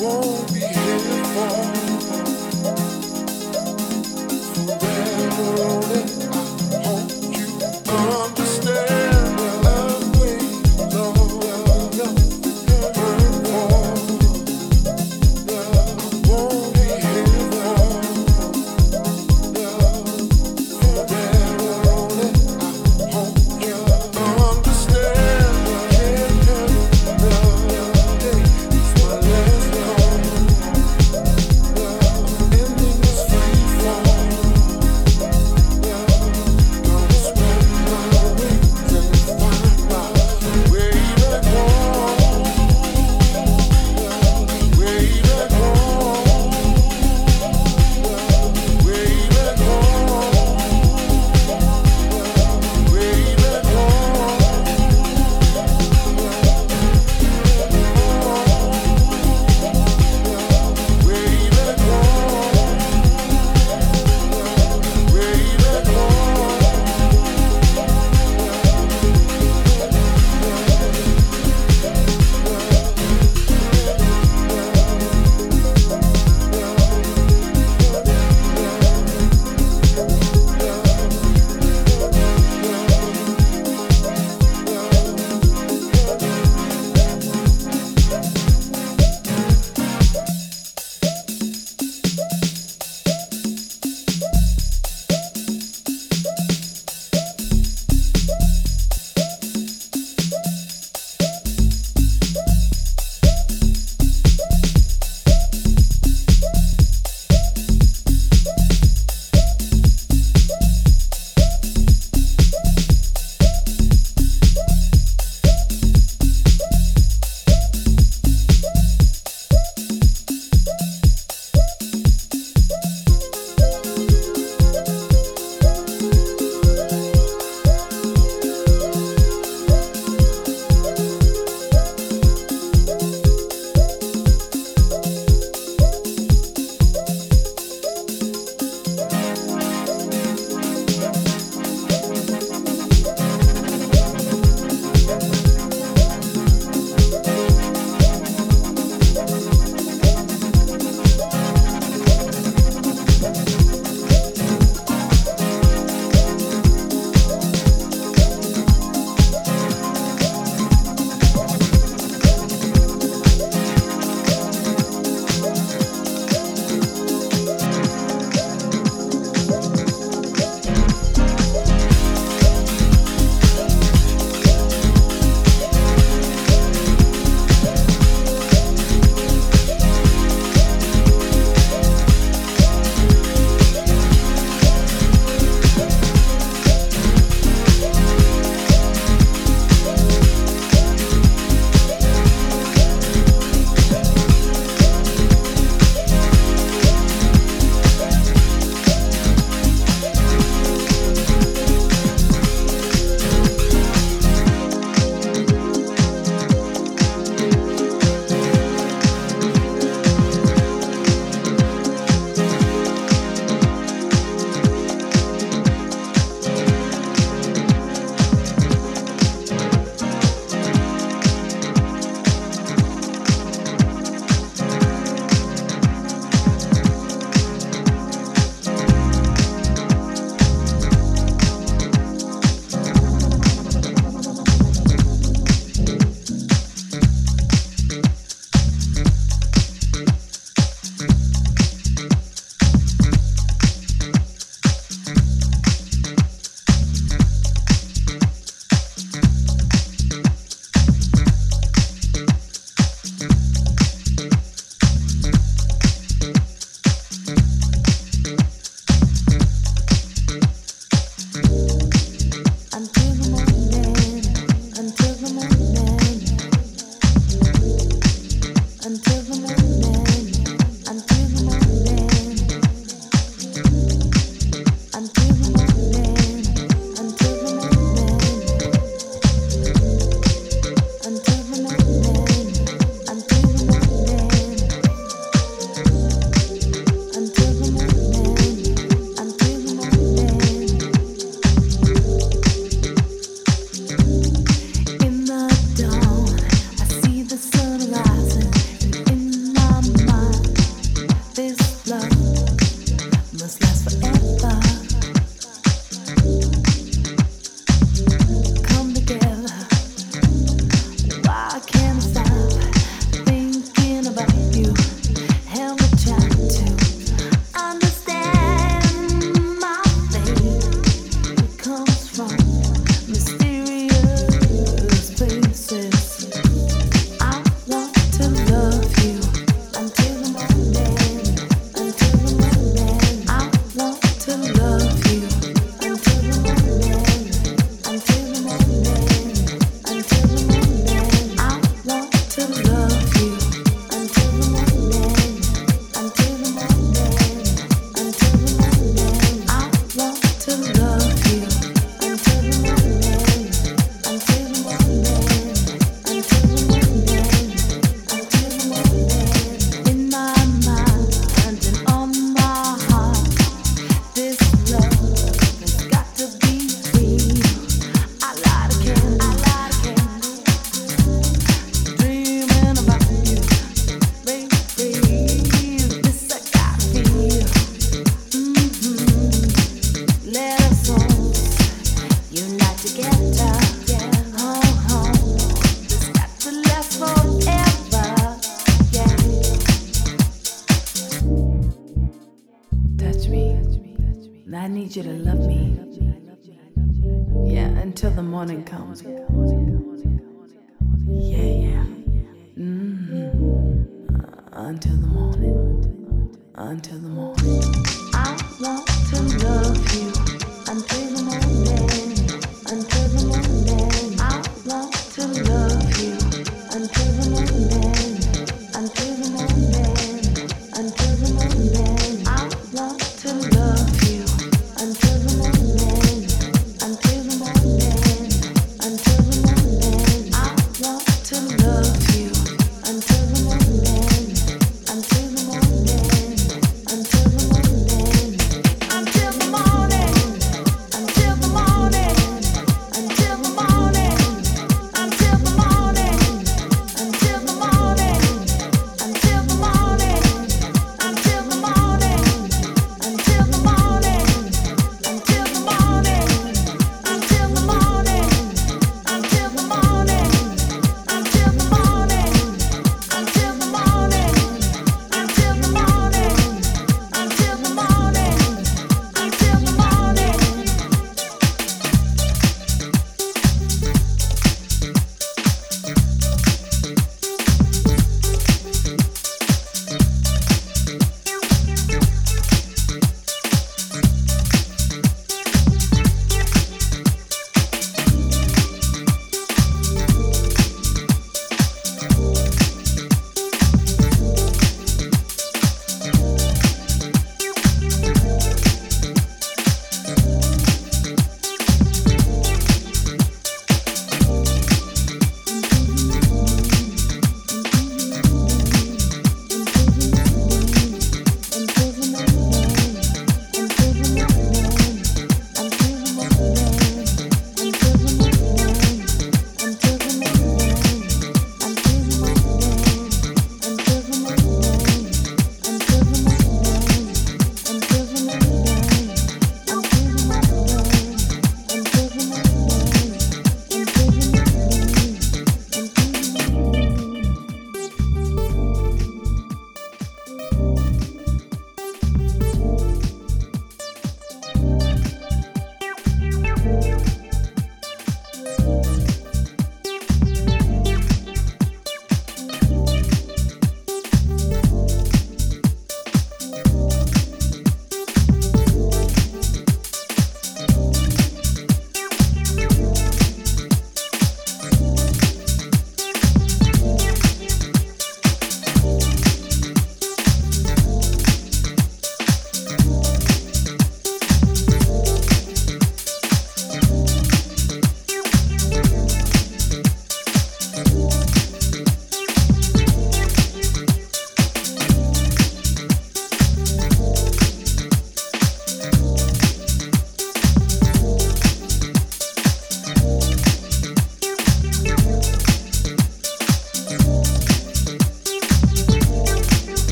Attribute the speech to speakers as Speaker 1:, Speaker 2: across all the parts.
Speaker 1: won't be here for.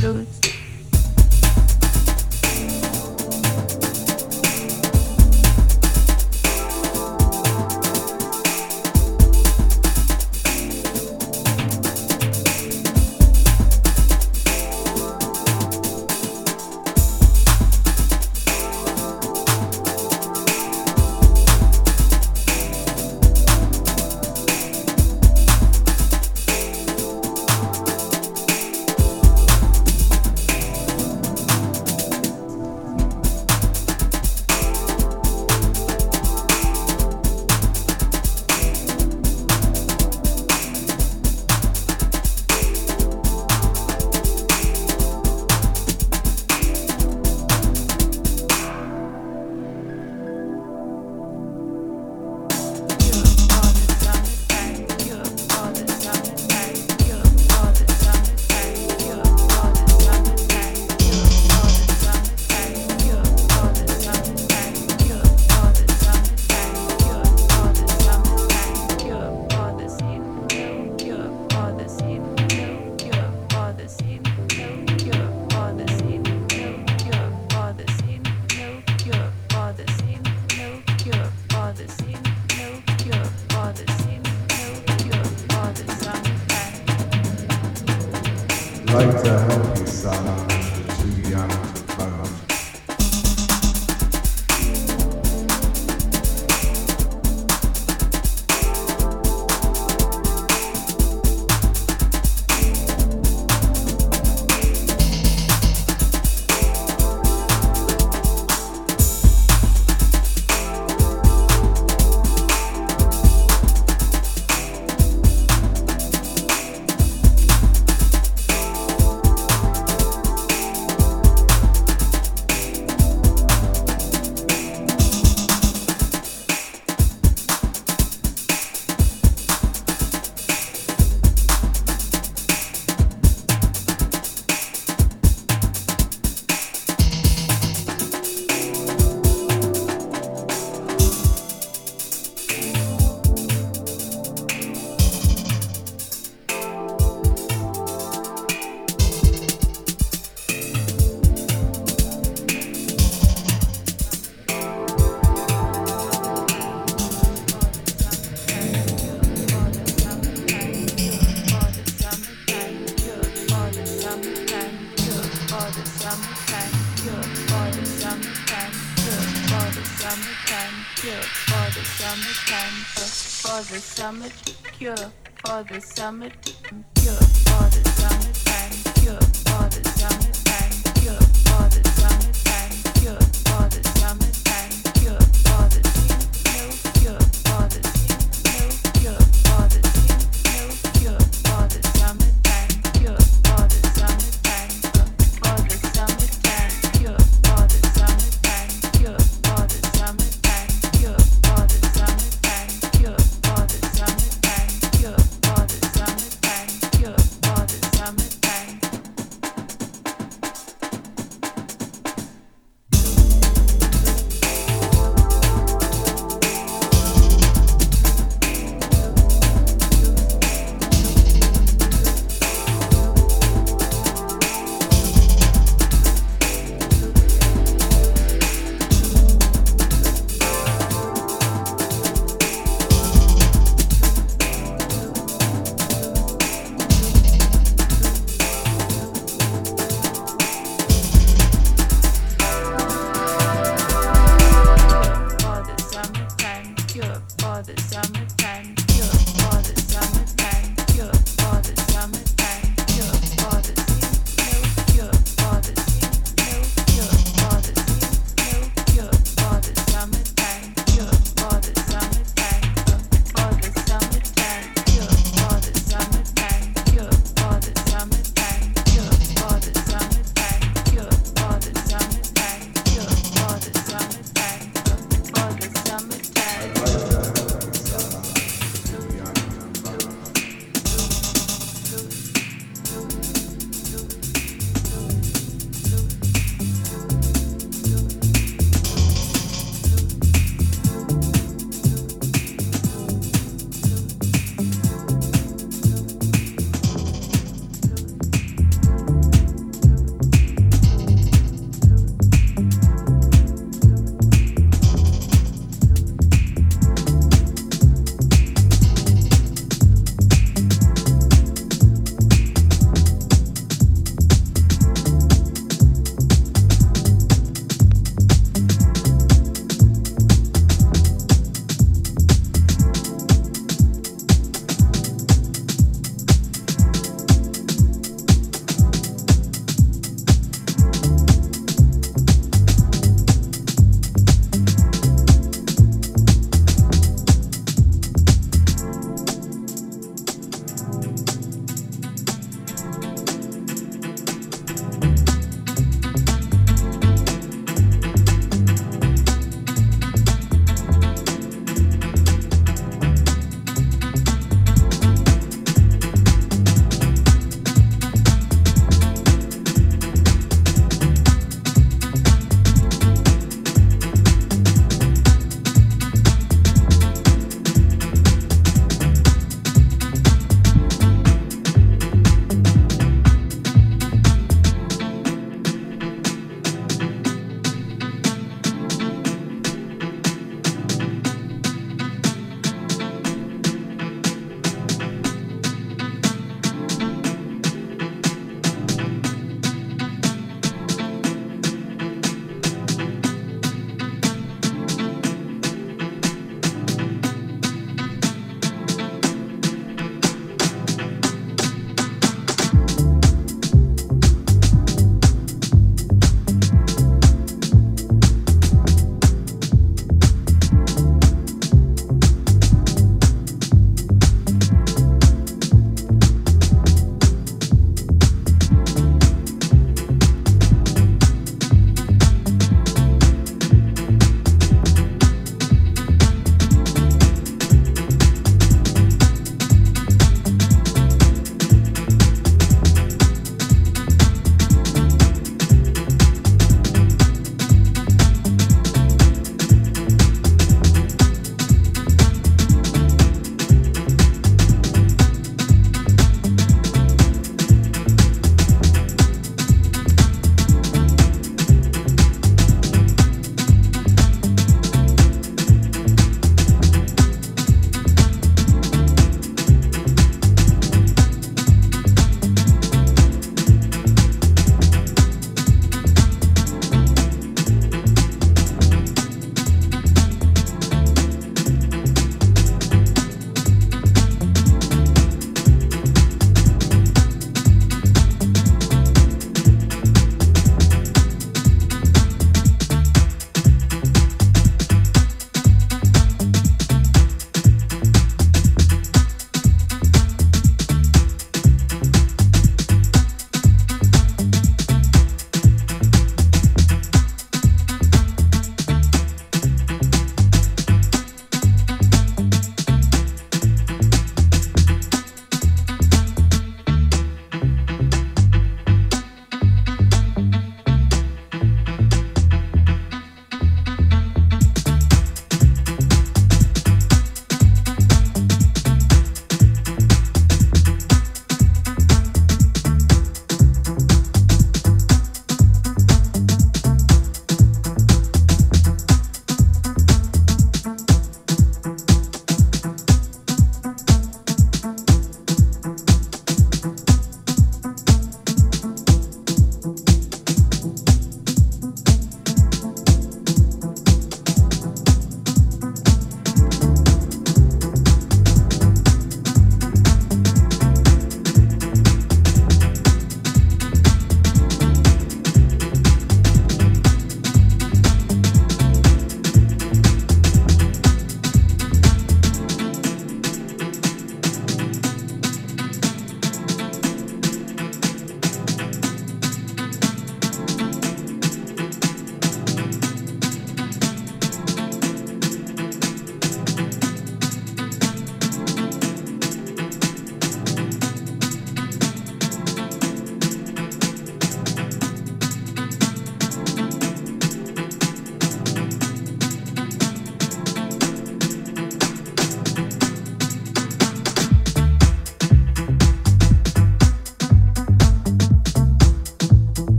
Speaker 2: Blues. stomach